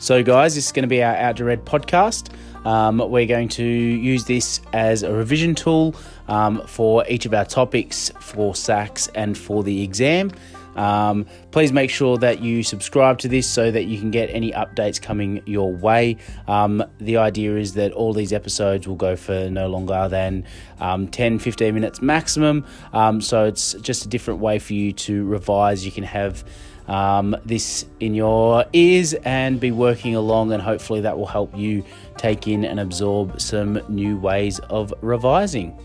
So, guys, this is going to be our Outdoor Ed podcast. Um, we're going to use this as a revision tool um, for each of our topics for SACS and for the exam. Um, please make sure that you subscribe to this so that you can get any updates coming your way. Um, the idea is that all these episodes will go for no longer than um, 10 15 minutes maximum. Um, so it's just a different way for you to revise. You can have um, this in your ears and be working along, and hopefully that will help you take in and absorb some new ways of revising.